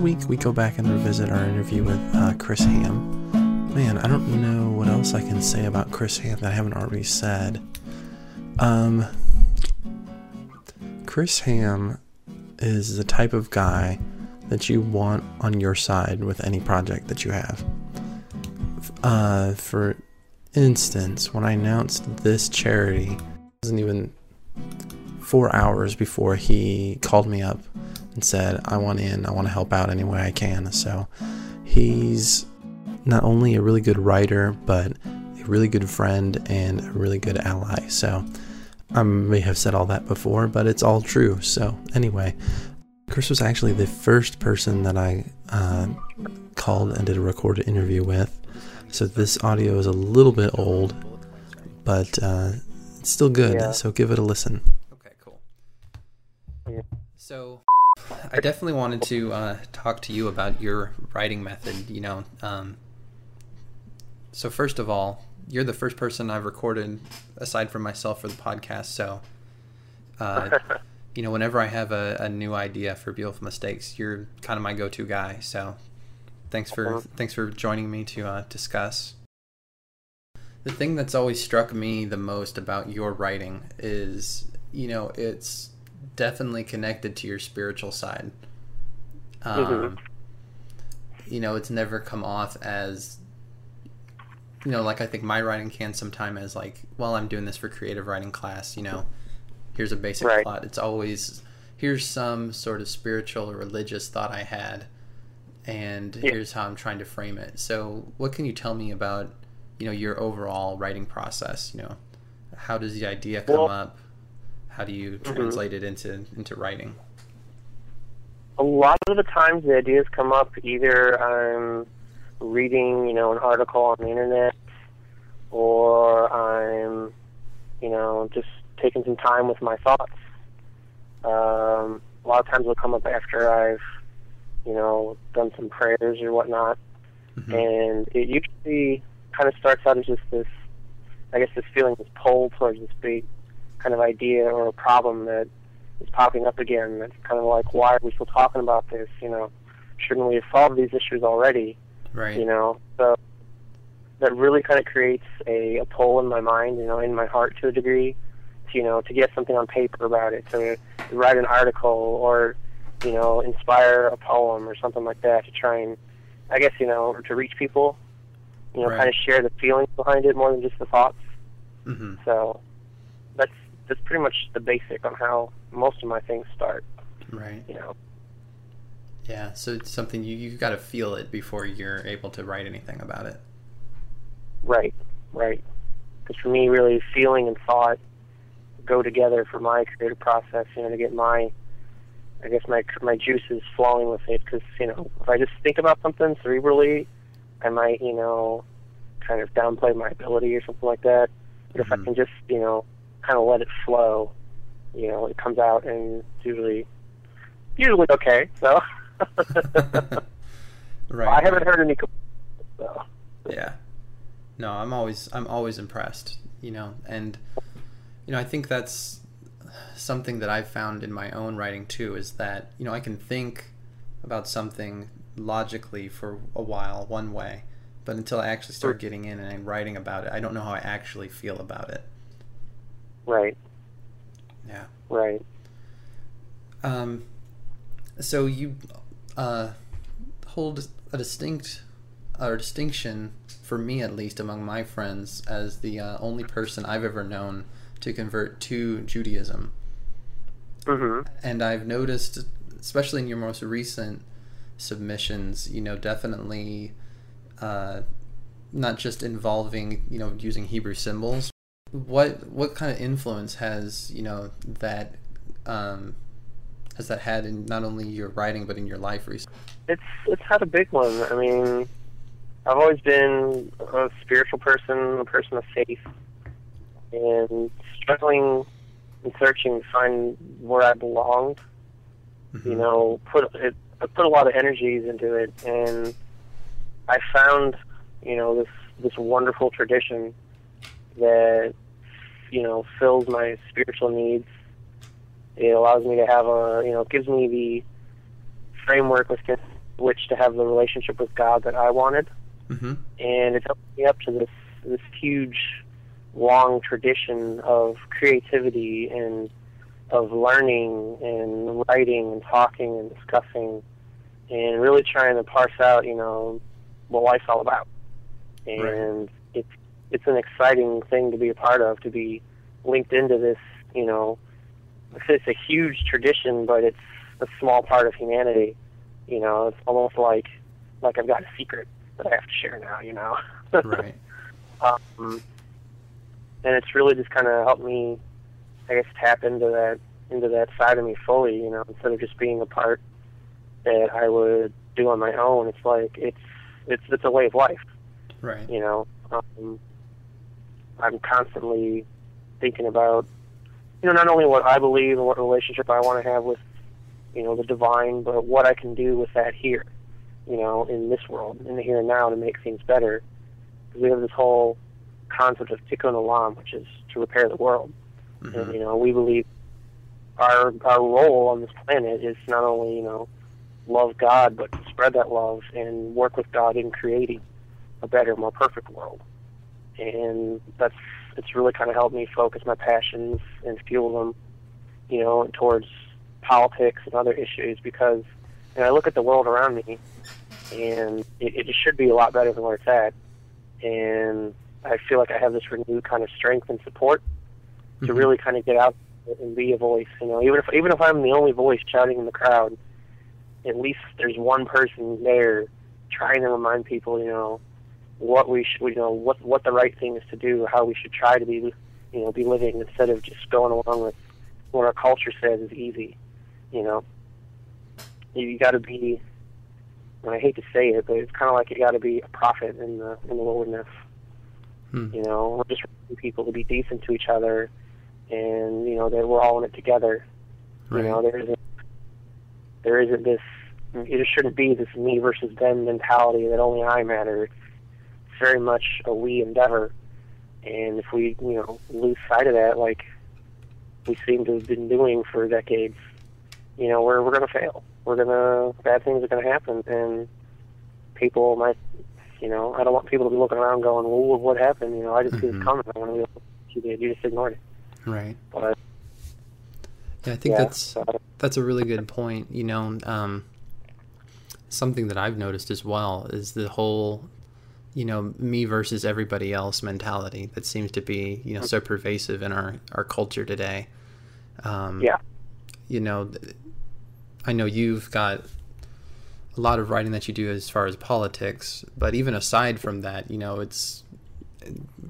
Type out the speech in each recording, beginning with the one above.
week we go back and revisit our interview with uh, Chris Ham. Man, I don't know what else I can say about Chris Ham that I haven't already said. Um, Chris Ham is the type of guy that you want on your side with any project that you have. Uh, for instance, when I announced this charity, it wasn't even four hours before he called me up and said, I want in, I want to help out any way I can. So he's not only a really good writer, but a really good friend and a really good ally. So I may have said all that before, but it's all true. So, anyway, Chris was actually the first person that I uh, called and did a recorded interview with. So, this audio is a little bit old, but uh, it's still good. Yeah. So, give it a listen. Okay, cool. Yeah. So, I definitely wanted to uh, talk to you about your writing method. You know, um, so first of all, you're the first person I've recorded aside from myself for the podcast. So, uh, you know, whenever I have a, a new idea for beautiful mistakes, you're kind of my go-to guy. So, thanks for Uh-huh. thanks for joining me to uh, discuss. The thing that's always struck me the most about your writing is, you know, it's definitely connected to your spiritual side. Um, Mhm. You know, it's never come off as, you know, like I think my writing can sometime as like, well, I'm doing this for creative writing class. You know, here's a basic Right. plot. It's always here's some sort of spiritual or religious thought I had, and Yeah. here's how I'm trying to frame it. So, what can you tell me about, you know, your overall writing process? You know, how does the idea come Well- up? How do you Mhm. translate it into into writing? a lot of the times the ideas come up either I'm reading, you know, an article on the internet or I'm, you know, just taking some time with my thoughts. Um, a lot of times they'll come up after I've, you know, done some prayers or whatnot. Mhm. And it usually kind of starts out as just this, I guess, this feeling, this pull towards this big kind of idea or a problem that is popping up again. It's kind of like, why are we still talking about this? You know, shouldn't we have solved these issues already? Right. You know, so that really kind of creates a, a pull in my mind, you know, in my heart to a degree, to, you know, to get something on paper about it, to write an article or, you know, inspire a poem or something like that to try and, I guess, you know, or to reach people, you know, Right. kind of share the feelings behind it more than just the thoughts. hmm So that's that's pretty much the basic on how most of my things start. Right. You know, Yeah. So it's something you you've got to feel it before you're able to write anything about it. right, right. Because for me, really, feeling and thought go together for my creative process. You know, to get my, I guess my my juices flowing with it. Because you know, if I just think about something cerebrally, I might you know, kind of downplay my ability or something like that. But if I Mhm. can just you know, kind of let it flow, you know, it comes out and it's usually usually okay. So. Right. I haven't heard any. complaints, So. Yeah. No, I'm always I'm always impressed, you know, and you know, I think that's something that I've found in my own writing too is that, you know, I can think about something logically for a while one way, but until I actually start getting in and writing about it, I don't know how I actually feel about it. Right. Yeah. Right. Um, so you uh, hold a distinct or distinction for me at least among my friends as the uh, only person I've ever known to convert to Judaism. Mhm. And I've noticed, especially in your most recent submissions, you know, definitely uh, not just involving, you know, using Hebrew symbols. What what kind of influence has you know that um, has that had in not only your writing but in your life recently? It's it's had a big one. I mean, I've always been a spiritual person, a person of faith, and struggling and searching to find where I belonged. You know, put it, I put a lot of energies into it, and I found, you know, this this wonderful tradition that you know fills my spiritual needs. It allows me to have a, you know, gives me the framework with which to have the relationship with God that I wanted, Mm-hmm. and it's opened me up to this this huge, long tradition of creativity and of learning and writing and talking and discussing, and really trying to parse out, you know, what life's all about. And it's it's an exciting thing to be a part of, to be linked into this, you know, it's a huge tradition, but it's a small part of humanity. You know, it's almost like like I've got a secret that I have to share now. You know, Right. um, and it's really just kind of helped me, I guess, tap into that into that side of me fully. You know, instead of just being a part that I would do on my own. It's like it's it's it's a way of life. Right. You know, um, I'm constantly thinking about, you know, not only what I believe and what relationship I want to have with, you know, the divine, but what I can do with that here, you know, in this world, in the here and now, to make things better. Because we have this whole concept of tikkun olam, which is to repair the world. And Mhm. you know, we believe our our role on this planet is not only you know love God, but to spread that love and work with God in creating a better, more perfect world. And that's it's really kind of helped me focus my passions and fuel them, you know, towards politics and other issues because you know, I look at the world around me and it, it should be a lot better than where it's at. And I feel like I have this renewed kind of strength and support to Mhm. really kind of get out and be a voice. You know, even if even if I'm the only voice shouting in the crowd, at least there's one person there trying to remind people, you know, what we should, you know, what what the right thing is to do, how we should try to be, you know, be living instead of just going along with what our culture says is easy. You know, you, you got to be. And I hate to say it, but it's kind of like you got to be a prophet in the in the wilderness. Hmm. You know, we're just people to be decent to each other, and you know that we're all in it together. Right. You know, there isn't there isn't this. It shouldn't be this me versus them mentality that only I matter. Very much a we endeavor, and if we you know lose sight of that, like we seem to have been doing for decades, you know, we're we're gonna fail. We're gonna bad things are gonna happen, and people might. You know, I don't want people to be looking around going, "Well, what happened?" You know, I just see Mhm. it coming. I want to be able you did. You just ignored it. Right. But Yeah, I think yeah, that's so, that's a really good point. You know, um, something that I've noticed as well is the whole, you know, me versus everybody else mentality that seems to be, you know, so pervasive in our our culture today. Um, Yeah. You know, I know you've got a lot of writing that you do as far as politics, but even aside from that, you know, it's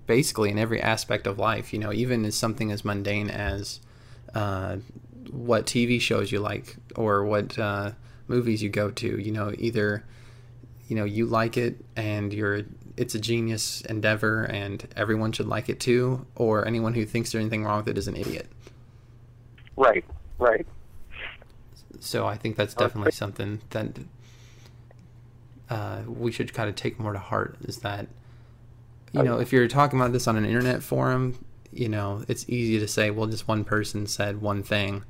basically in every aspect of life. You know, even as something as mundane as uh, what TV shows you like or what uh, movies you go to. You know, either you know you like it and you're it's a genius endeavor and everyone should like it too, or anyone who thinks there's anything wrong with it is an idiot. right, right. So I think that's definitely something that uh, we should kind of take more to heart. Is that you Oh, know if you're talking about this on an internet forum, you know it's easy to say, well, just one person said one thing,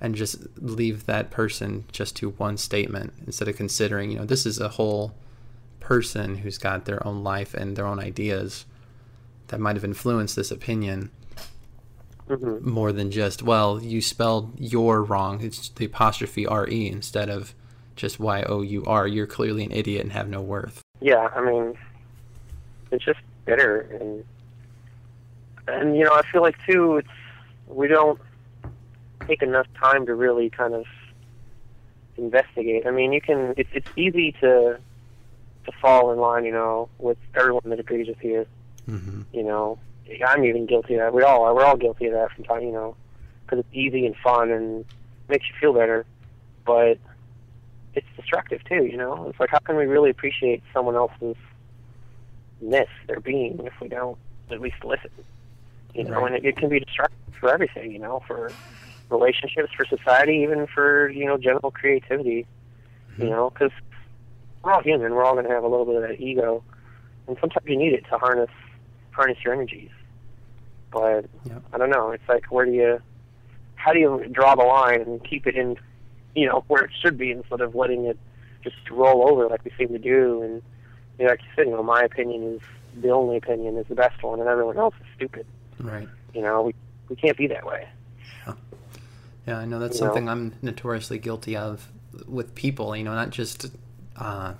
and just leave that person just to one statement instead of considering, you know, this is a whole person who's got their own life and their own ideas that might have influenced this opinion hmm more than just well you spelled your wrong. It's the apostrophe re instead of just y o u r. You're clearly an idiot and have no worth. Yeah, I mean, it's just bitter, and and you know, I feel like too, it's we don't take enough time to really kind of investigate. I mean, you can. It's it's easy to to fall in line, you know, with everyone that agrees with you. mm-hmm. You know, I'm even guilty of that. We all are. We're all guilty of that from time, you know, because it's easy and fun and makes you feel better, but it's destructive too. You know, it's like how can we really appreciate someone else's ness, their being, if we don't at least listen? You know, Right. and it, it can be destructive for everything. You know, for relationships, for society, even for you know general creativity. You Mhm. know, because we're all human. We're all going to have a little bit of that ego, and sometimes you need it to harness harness your energies. But Yep. I don't know. It's like where do you, how do you draw the line and keep it in, you know, where it should be instead of letting it just roll over like we seem to do. And you know, like you said, you know, my opinion is the only opinion is the best one, and everyone else is stupid. Right. You know, we we can't be that way. Yeah, I know that's You know? something I'm notoriously guilty of with people. You know, not just uh,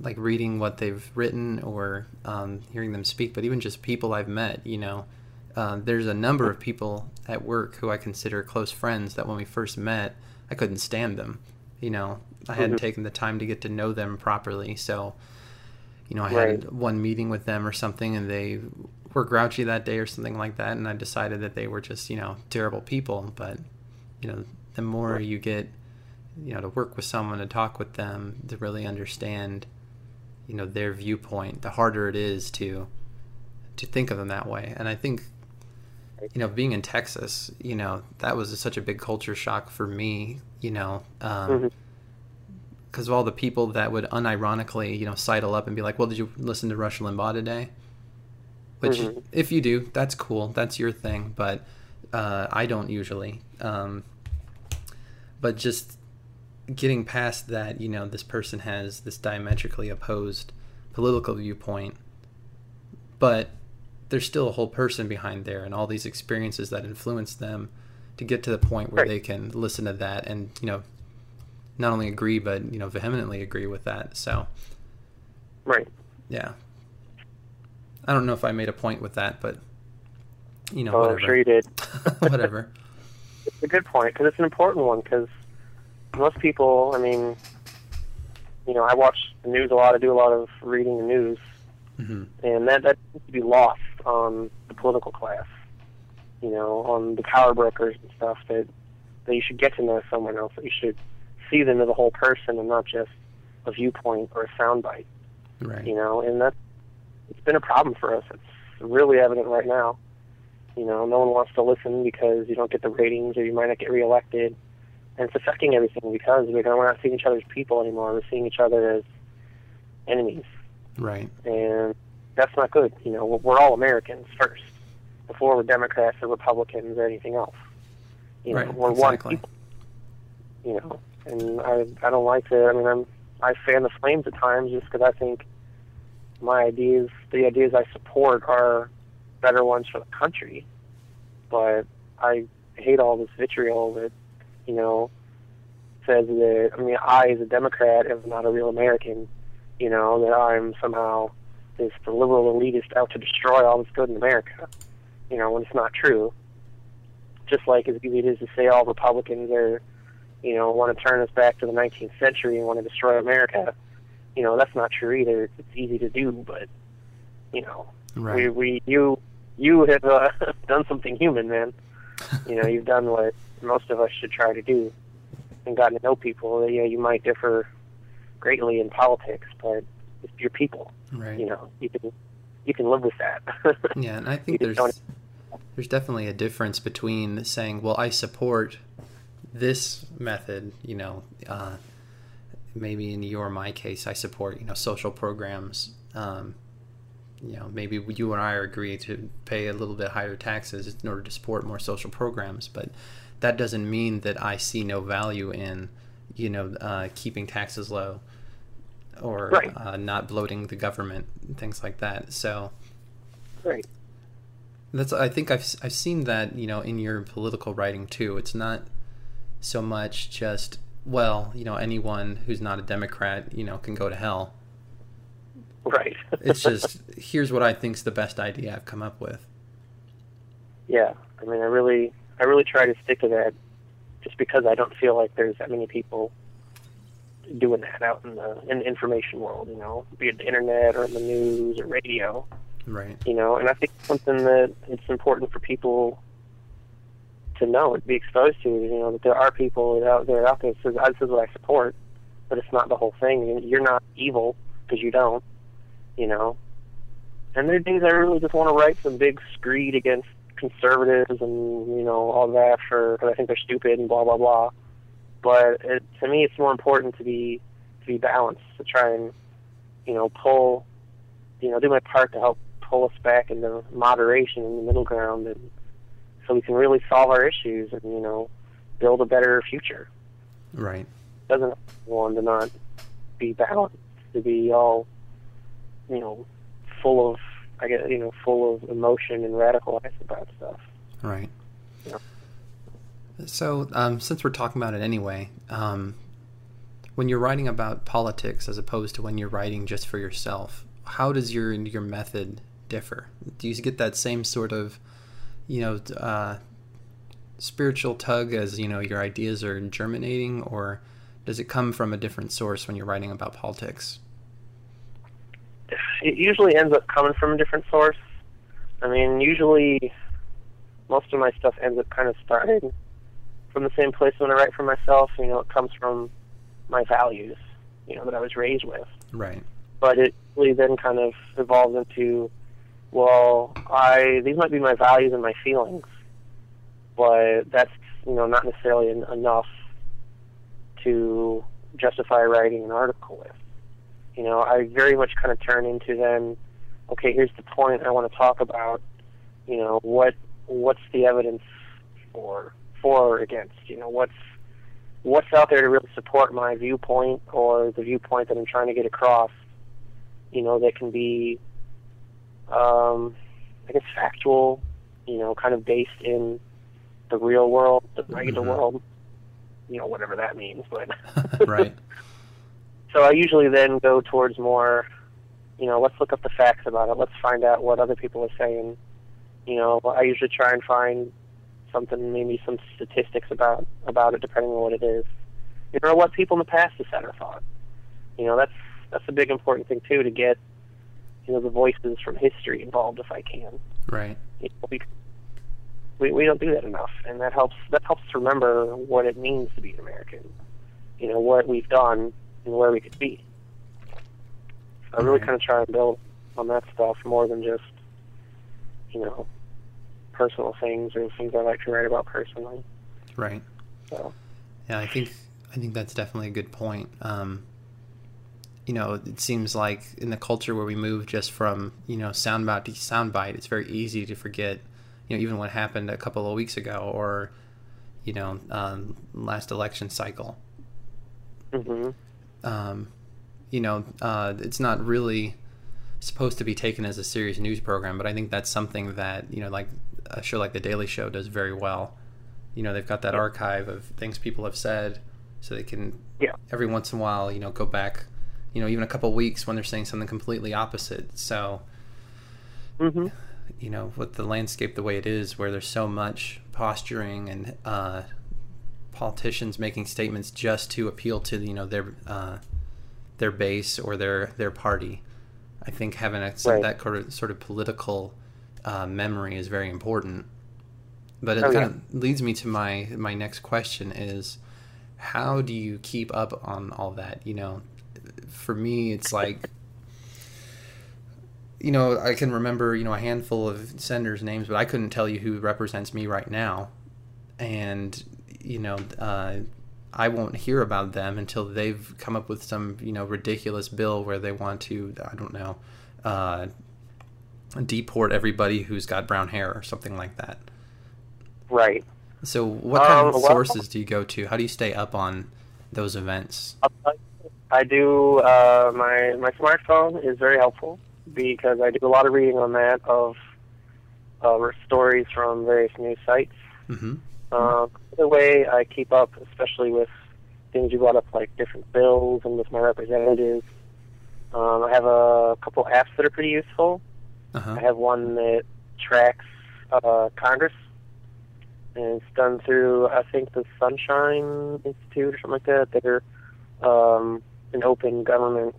like reading what they've written or um, hearing them speak, but even just people I've met. You know, uh, there's a number of people at work who I consider close friends that when we first met, I couldn't stand them. You know, I hadn't Mhm. taken the time to get to know them properly, so. You know, I Right. had one meeting with them or something, and they were grouchy that day or something like that, and I decided that they were just, you know, terrible people. But you know, the more you get, you know, to work with someone, to talk with them, to really understand, you know, their viewpoint, the harder it is to to think of them that way. And I think, you know, being in Texas, you know, that was such a big culture shock for me. You know, um, Mhm. because of all the people that would unironically, you know, sidle up and be like, "Well, did you listen to Rush Limbaugh today?" Which, Mhm. if you do, that's cool. That's your thing. But uh, I don't usually. Um, but just getting past that, you know, this person has this diametrically opposed political viewpoint, but there's still a whole person behind there, and all these experiences that influence them to get to the point where Right. they can listen to that and you know not only agree but you know vehemently agree with that so Right. yeah i don't know if i made a point with that but you know Oh, whatever I'm sure you did. whatever It's a good point because it's an important one because most people, I mean, you know, I watch the news a lot. I do a lot of reading the news, hmm and that that seems to be lost on the political class. You know, on the power brokers and stuff. That that you should get to know someone else. That you should see them as a whole person and not just a viewpoint or a soundbite. right You know, and that it's been a problem for us. It's really evident right now. You know, no one wants to listen because you don't get the ratings or you might not get reelected. And it's affecting everything because we're not seeing each other as people anymore. We're seeing each other as enemies. right And that's not good. You know, we're, all Americans first before we're Democrats or Republicans or anything else. You know, Right, we're one exactly. people. You know, and I I don't like to. I mean, I'm I fan the flames at times just because I think my ideas, the ideas I support, are better ones for the country. But I hate all this vitriol that you know says that. I mean, I as a Democrat am not a real American. You know that I'm somehow this the liberal elitist out to destroy all that's good in America. You know, when it's not true. Just like as easy it is to say all Republicans are, you know, want to turn us back to the 19th century and want to destroy America. You know, that's not true either. It's easy to do, but you know, we right we you you have uh, done something human, man. You know, you've done what most of us should try to do, and gotten to know people. Yeah, you might differ greatly in politics, but it's your people. right You know, you can you can live with that. Yeah, and I think there's don't- there's definitely a difference between saying, "Well, I support this method," you know, uh, maybe in your my case, I support you know social programs. Um, you know, maybe you and I are agree to pay a little bit higher taxes in order to support more social programs, but that doesn't mean that I see no value in, you know, uh, keeping taxes low or Right. uh, not bloating the government, things like that. So. right. That's. I think I've I've seen that you know in your political writing too. It's not so much just well, you know, anyone who's not a Democrat, you know, can go to hell. Right. It's just here's what I think's the best idea I've come up with. yeah. I mean, I really I really try to stick to that, just because I don't feel like there's that many people doing that out in the in the information world. You know, be it the internet or in the news or radio. Right. you know, and I think something that it's important for people to know and be exposed to. You know, that there are people out there out there that "This is what I support," but it's not the whole thing. You're not evil because you don't. You know, and there are days I really just want to write some big screed against conservatives and you know all that for because I think they're stupid and blah blah blah. But it, to me, it's more important to be to be balanced to try and you know pull you know do my part to help pull us back into moderation in the middle ground and so we can really solve our issues and you know build a better future Right. doesn't want to not be balanced, to be all, you know, full of, I guess, you know, full of emotion and radicalized about stuff. Right. Yeah. So, um, since we're talking about it anyway, um, when you're writing about politics as opposed to when you're writing just for yourself, how does your your method differ? Do you get that same sort of, you know, uh, spiritual tug as you know your ideas are germinating, or does it come from a different source when you're writing about politics? It usually ends up coming from a different source. I mean, usually most of my stuff ends up kind of starting from the same place when I write for myself. You know, it comes from my values, you know, that I was raised with. Right. But it really then kind of evolves into, well, I these might be my values and my feelings, but that's you know not necessarily en- enough to justify writing an article with. You know, I very much kind of turn into then, okay, here's the point I want to talk about. You know, what what's the evidence for for or against? You know, what's what's out there to really support my viewpoint or the viewpoint that I'm trying to get across? You know, that can be, um, I guess, factual. You know, kind of based in the real world, the regular Mhm. world. You know, whatever that means, but right. so I usually then go towards more, you know, let's look up the facts about it. Let's find out what other people are saying. You know, I usually try and find something, maybe some statistics about about it, depending on what it is. You know, what people in the past have said or thought. You know, that's that's a big important thing too to get, you know, the voices from history involved if I can. Right. You know, we, we we don't do that enough, and that helps that helps us remember what it means to be an American. You know what we've done and where we could be. So I really Right. kind of try and build on that stuff more than just you know personal things or things I like to write about personally. Right. So Yeah, I think I think that's definitely a good point. Um, you know, it seems like in the culture where we move just from you know soundbite to soundbite, it's very easy to forget. You know, even what happened a couple of weeks ago, or you know, um, last election cycle. hmm Um, you know, uh, it's not really supposed to be taken as a serious news program, but I think that's something that you know, like a show like The Daily Show does very well. You know, they've got that archive of things people have said, so they can Yeah. every once in a while, you know, go back, you know, even a couple weeks when they're saying something completely opposite. So, hmm you know, with the landscape the way it is, where there's so much posturing and uh, politicians making statements just to appeal to you know their uh, their base or their their party, I think having a, Right. that sort of, sort of political uh, memory is very important. But it Oh, kind yeah. of leads me to my my next question is, how do you keep up on all that? You know, for me, it's like you know, I can remember, you know, a handful of senators' names, but I couldn't tell you who represents me right now. And, you know, uh, I won't hear about them until they've come up with some, you know, ridiculous bill where they want to, I don't know, uh, deport everybody who's got brown hair or something like that. Right. So, what kind Um, of well- sources do you go to? How do you stay up on those events? I do. Uh, my my smartphone is very helpful because I do a lot of reading on that of uh, stories from various news sites. hmm Um, the way I keep up, especially with things you brought up, like different bills and with my representatives, um, I have a couple apps that are pretty useful. Uh-huh. I have one that tracks uh, Congress, and it's done through I think the Sunshine Institute or something like that. They're um, an open government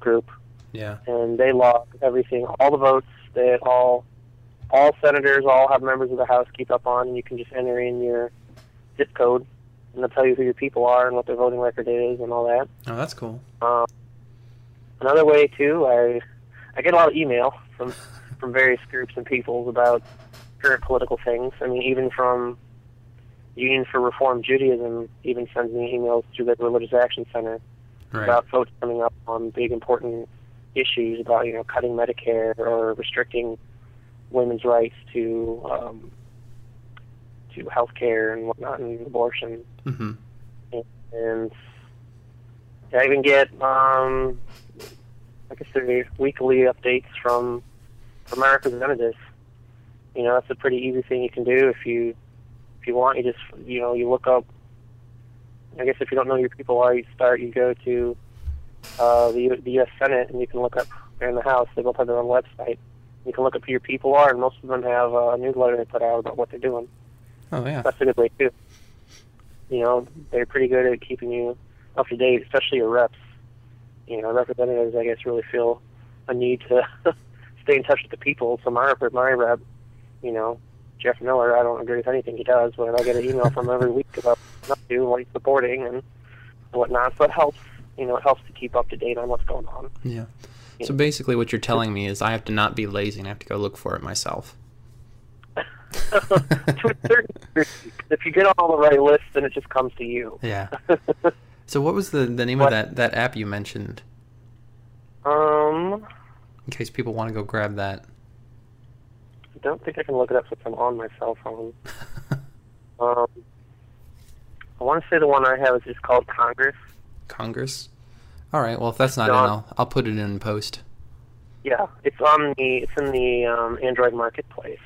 group, Yeah. and they log everything, all the votes that all all senators, all have members of the House keep up on, and you can just enter in your zip code, and they'll tell you who your people are and what their voting record is and all that. Oh, that's cool. Um, another way too, I I get a lot of email from from various groups and peoples about current political things. I mean, even from Union for Reform Judaism even sends me emails through the Religious Action Center Right. about votes coming up on big important issues about you know cutting Medicare or restricting women's rights to um, to health care and whatnot and abortion hmm and I even get, um, I guess they're weekly updates from from our representatives. You know, that's a pretty easy thing you can do if you if you want. You just you know you look up. I guess if you don't know your people are, you start. You go to uh, the U- the U.S. Senate and you can look up. They're in the House. They both have their own website. You can look up who your people are, and most of them have a newsletter they put out about what they're doing. Oh yeah. That's a good way too. You know, they're pretty good at keeping you up to date, especially your reps. You know, representatives, I guess, really feel a need to stay in touch with the people. So my my rep, you know, Jeff Miller, I don't agree with anything he does, but I get an email from him every week about what he's what he's supporting and whatnot. So it helps. You know, it helps to keep up to date on what's going on. Yeah. So basically, what you're telling me is I have to not be lazy and I have to go look for it myself. to a certain degree, if you get on all the right lists, then it just comes to you. Yeah. So what was the, the name What? of that, that app you mentioned? um, In case people want to go grab that. I don't think I can look it up since I'm on my cell phone. Um, I want to say the one I have is just called Congress. Congress. All right. Well, if that's not No. in, I'll, I'll put it in post. Yeah, it's on the it's in the um, Android marketplace,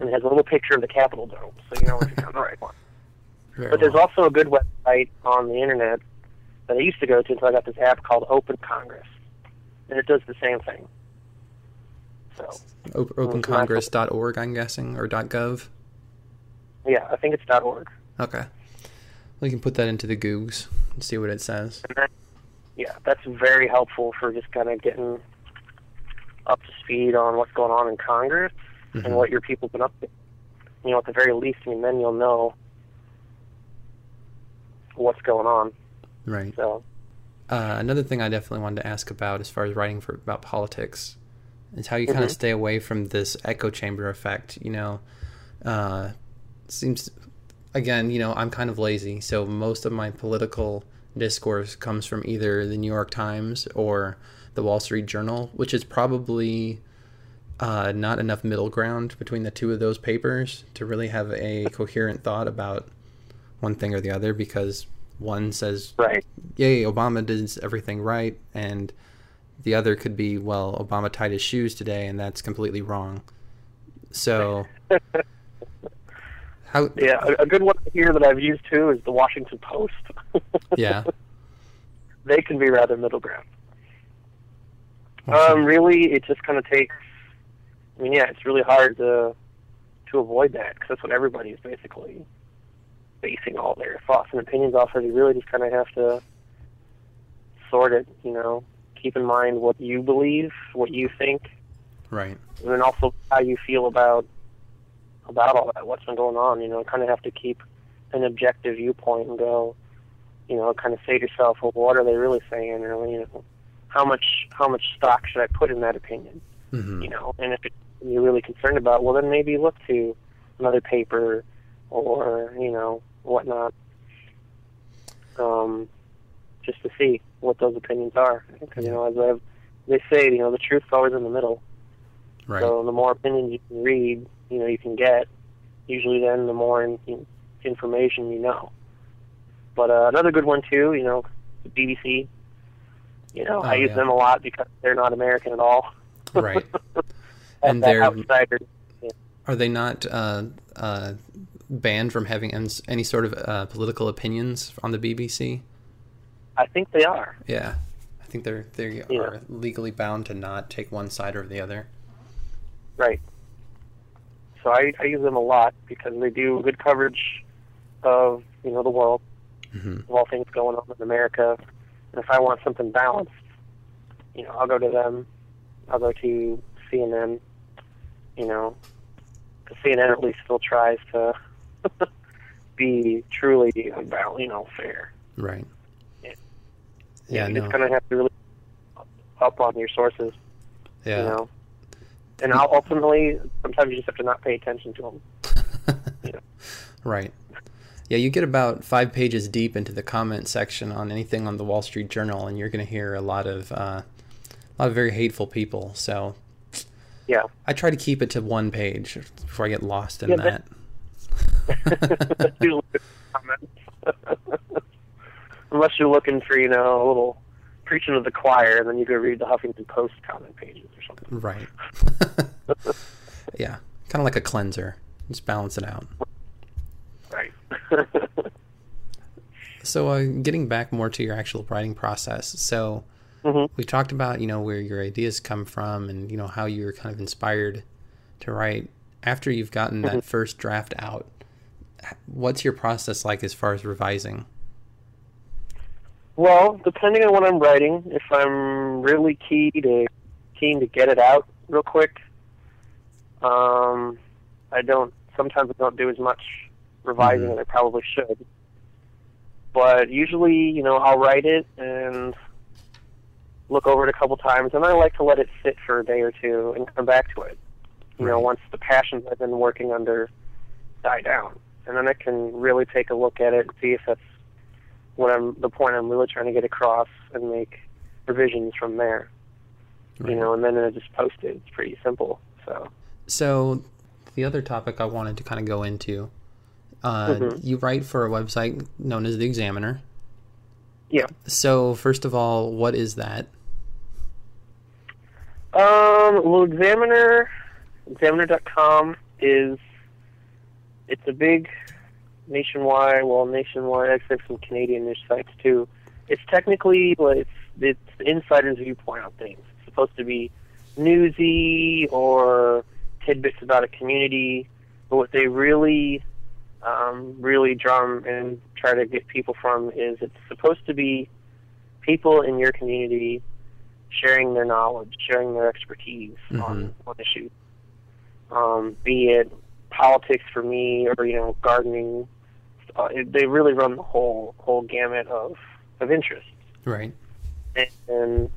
and it has a little picture of the Capitol dome, so you know if you're on the right one. Very But there's well. also a good website on the internet that I used to go to until I got this app called Open Congress, and it does the same thing. So O- opencongress.org, I'm guessing, or .gov. yeah, I think it's .org. Okay. We can put that into the Googs and see what it says. That, yeah, that's very helpful for just kind of getting up to speed on what's going on in Congress Mhm. and what your people have been up to. You know, at the very least, I mean, then you'll know what's going on. Right. So, Uh, another thing I definitely wanted to ask about, as far as writing for about politics, is how you kind of stay away from this echo chamber effect. You know, uh, seems again, you know, I'm kind of lazy, so most of my political discourse comes from either the New York Times or the Wall Street Journal, which is probably uh, not enough middle ground between the two of those papers to really have a coherent thought about one thing or the other because one says right. yay, Obama did everything right, and the other could be, well, Obama tied his shoes today, and that's completely wrong. So, how? Yeah, a, a good one here that I've used too is the Washington Post. Yeah. they can be rather middle ground. Um, really, it just kind of takes. I mean, yeah, it's really hard to to avoid that because that's what everybody is basically basing all their thoughts and opinions off of. You really just kind of have to sort it. You know, keep in mind what you believe, what you think, right. and then also how you feel about about all that, what's been going on. You know, kind of have to keep an objective viewpoint and go, you know, kind of say to yourself, well, what are they really saying, or you know, how much how much stock should I put in that opinion? hmm You know, and if it, you're really concerned about, well, then maybe look to another paper or you know whatnot, um, just to see what those opinions are. Because you know, as I've, they say, you know, the truth's always in the middle. Right. So the more opinions you can read, you know, you can get. Usually, then the more in, information you know. But uh, another good one too, you know, the BBC. You know, I Oh, use yeah. them a lot because they're not American at all. Right. And they're- outsider. Are they not uh, uh, banned from having any sort of uh, political opinions on the BBC? I think they are. Yeah. I think they're they Yeah. are legally bound to not take one side or the other. Right. So I, I use them a lot because they do good coverage of you know the world, hmm of all things going on in America. And if I want something balanced, you know, I'll go to them. I'll go to CNN. You know, CNN at least still tries to be truly about you know fair. Right. Yeah. You no. just kind of have to really up on your sources. yeah. You know, and ultimately sometimes you just have to not pay attention to them. Right. Yeah, you get about five pages deep into the comment section on anything on the Wall Street Journal, and you're going to hear a lot of uh, a lot of very hateful people. So Yeah. I try to keep it to one page before I get lost in Yeah, that. but- Usually good comments. unless you're looking for you know a little preaching to the choir, and then you go read the Huffington Post comment pages or something. Right. yeah, kind of like a cleanser. Just balance it out. Right. So, uh, getting back more to your actual writing process. So, Mhm. we talked about you know where your ideas come from, and you know how you're kind of inspired to write. After you've gotten that first draft out, what's your process like as far as revising? Well, depending on what I'm writing, if I'm really key to keen to get it out real quick, um, I don't. Sometimes I don't do as much revising Mhm. as I probably should. But usually, you know, I'll write it and look over it a couple times, and I like to let it sit for a day or two and come back to it. You know, once the passions I've been working under die down, and then I can really take a look at it and see if that's what I'm the point I'm really trying to get across, and make revisions from there. Right. You know, and then I just post it. It's pretty simple. So So, the other topic I wanted to kind of go into, uh, Mhm. you write for a website known as the Examiner. yeah. So, first of all, what is that? Um, well, Examiner, Examiner.com is it's a big nationwide. Well, nationwide. I have some Canadian news sites too. It's technically well, it's it's the insider's viewpoint on things. It's supposed to be newsy or tidbits about a community, but what they really um, really drum and try to get people from is it's supposed to be people in your community sharing their knowledge, sharing their expertise on, on issues. Um, be it politics for me or you know gardening, uh, it, they really run the whole whole gamut of of interests. Right. And, and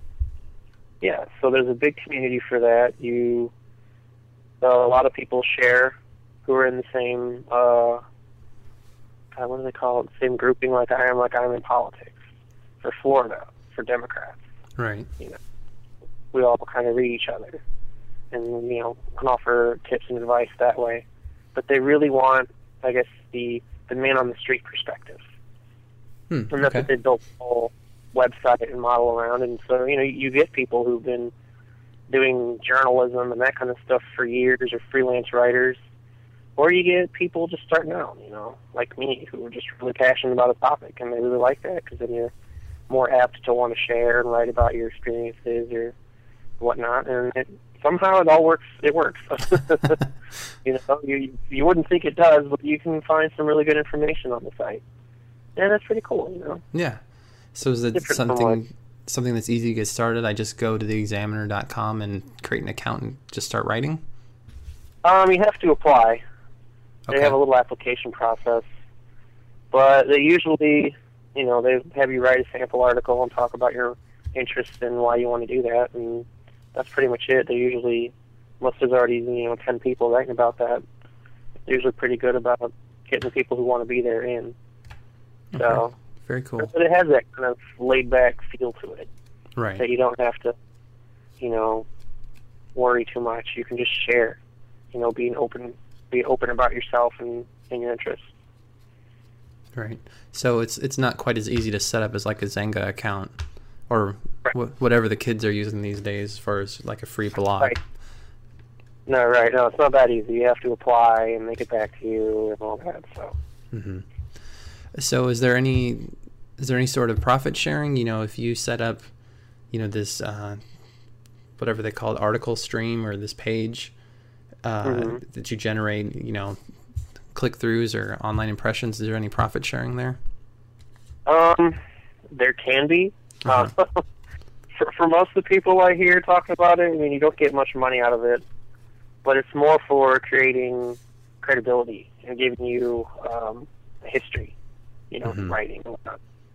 yeah, so there's a big community for that. You uh, a lot of people share who are in the same uh, God, what do they call it? Same grouping like I am, like I'm in politics for Florida for Democrats Right. You know, we all kind of read each other and you know can offer tips and advice that way but they really want i guess the the man on the street perspective. Hmm, and that's okay. what they built the whole website and model around. And so you know you get people who've been doing journalism and that kind of stuff for years or freelance writers or you get people just starting out you know like me who are just really passionate about a topic and they really like that because then you're more apt to want to share and write about your experiences or whatnot. And it, somehow it all works it works you know you you wouldn't think it does but you can find some really good information on the site and that's pretty cool you know Yeah. So is it Different something something that's easy to get started? I just go to theexaminer.com and create an account and just start writing? um you have to apply Okay. They have a little application process, but they usually, you know, they have you write a sample article and talk about your interests and why you want to do that, and that's pretty much it. They usually, unless there's already you know ten people writing about that, they're usually pretty good about getting the people who want to be there in. So, Okay. Very cool. but it has that kind of laid back feel to it right? that you don't have to, you know, worry too much. You can just share, you know, being open, be open about yourself and, and your interests. Right. So it's it's not quite as easy to set up as like a Xanga account or wh- whatever the kids are using these days as far as like a free blog. Right. No, right. No, it's not that easy. You have to apply and make it back to you and all that. So, hmm So is there any is there any sort of profit sharing? You know, if you set up, you know, this uh, whatever they call it, article stream or this page uh, Mhm. that you generate, you know, click throughs or online impressions. Is there any profit sharing there? um, there can be. Uh-huh. Uh, for, for most of the people I hear talking about it, I mean, you don't get much money out of it, but it's more for creating credibility and giving you um, history, you know, Mhm. writing.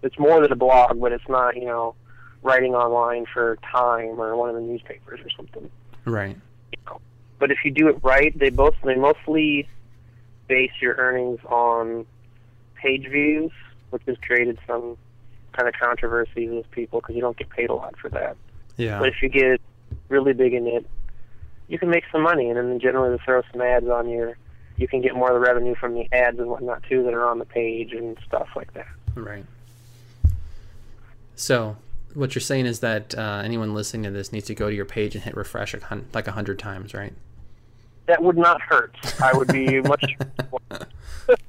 It's more than a blog, but it's not, you know, writing online for Time or one of the newspapers or something. Right. But if you do it right, they both they mostly base your earnings on page views, which has created some kind of controversies with people because you don't get paid a lot for that. Yeah. But if you get really big in it, you can make some money, and then generally they throw some ads on your. You can get more of the revenue from the ads and whatnot too that are on the page and stuff like that. Right. So what you're saying is that uh, anyone listening to this needs to go to your page and hit refresh like a hundred times, right? That would not hurt. I would be much.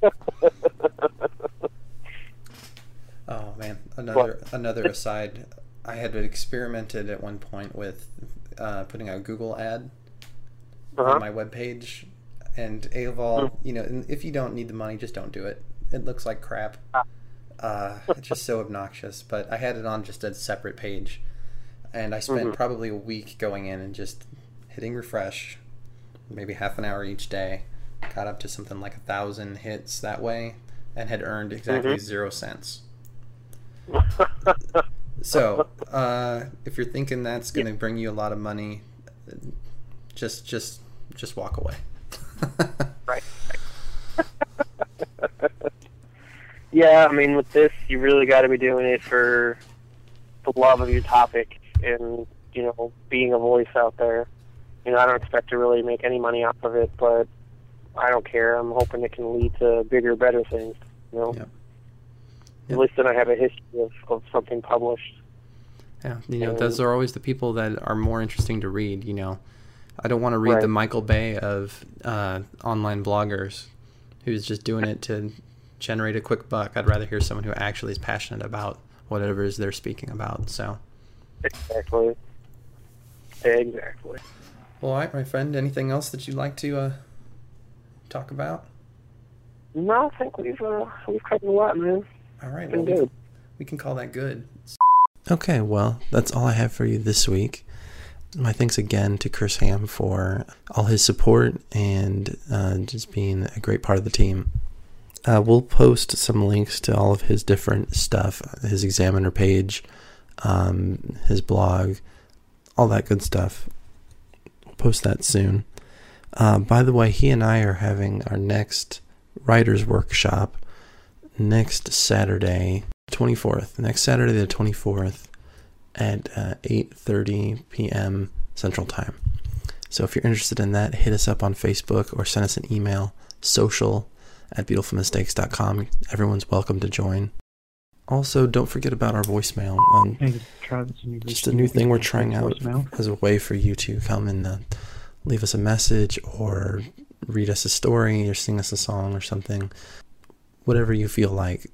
Oh man, another another aside. I had experimented at one point with uh, putting a Google ad Uh-huh. on my webpage, and A of all, you know, if you don't need the money, just don't do it. It looks like crap. Ah. Uh, it's just so obnoxious. But I had it on just a separate page, and I spent Mhm. probably a week going in and just hitting refresh, maybe half an hour each day. Got up to something like a thousand hits that way, and had earned exactly Mhm. zero cents. So, uh, if you're thinking that's going to bring you a lot of money, just just just walk away. right. yeah, I mean, with this, you really got to be doing it for the love of your topic and you know being a voice out there. You know, I don't expect to really make any money off of it, but I don't care. I'm hoping it can lead to bigger, better things. You know. Yep. At least then I have a history of, of something published. Yeah, you know, And- those are always the people that are more interesting to read. You know, I don't want to read the Michael Bay of uh, online bloggers who's just doing it to generate a quick buck. I'd rather hear someone who actually is passionate about whatever it is they're speaking about. So, Exactly. Exactly. well, all right, my friend. Anything else that you'd like to uh, talk about? No, I think we've uh, we've covered a lot, man. All right, well, we, good. we can call that good. Okay, well, that's all I have for you this week. My thanks again to Chris Ham for all his support and uh, just being a great part of the team. Uh, we'll post some links to all of his different stuff, his examiner page, um, his blog, all that good stuff. We'll post that soon. Uh, by the way, he and I are having our next writers workshop next Saturday, 24th. Next Saturday, the 24th, at uh, 8:30 p.m. Central Time. So if you're interested in that, hit us up on Facebook or send us an email, social at beautifulmistakes.com. Everyone's welcome to join. Also, don't forget about our voicemail. Um, Hey, this is Travis. and you're just a new thing we're trying out voicemail. as a way for you to come and uh, leave us a message or read us a story or sing us a song or something. Whatever you feel like.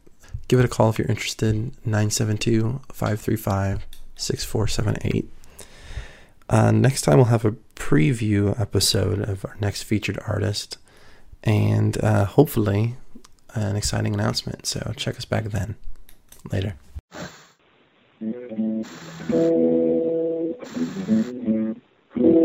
Give it a call if you're interested. 972 535 6478. Uh, next time, we'll have a preview episode of our next featured artist and uh, hopefully an exciting announcement. So check us back then. Later.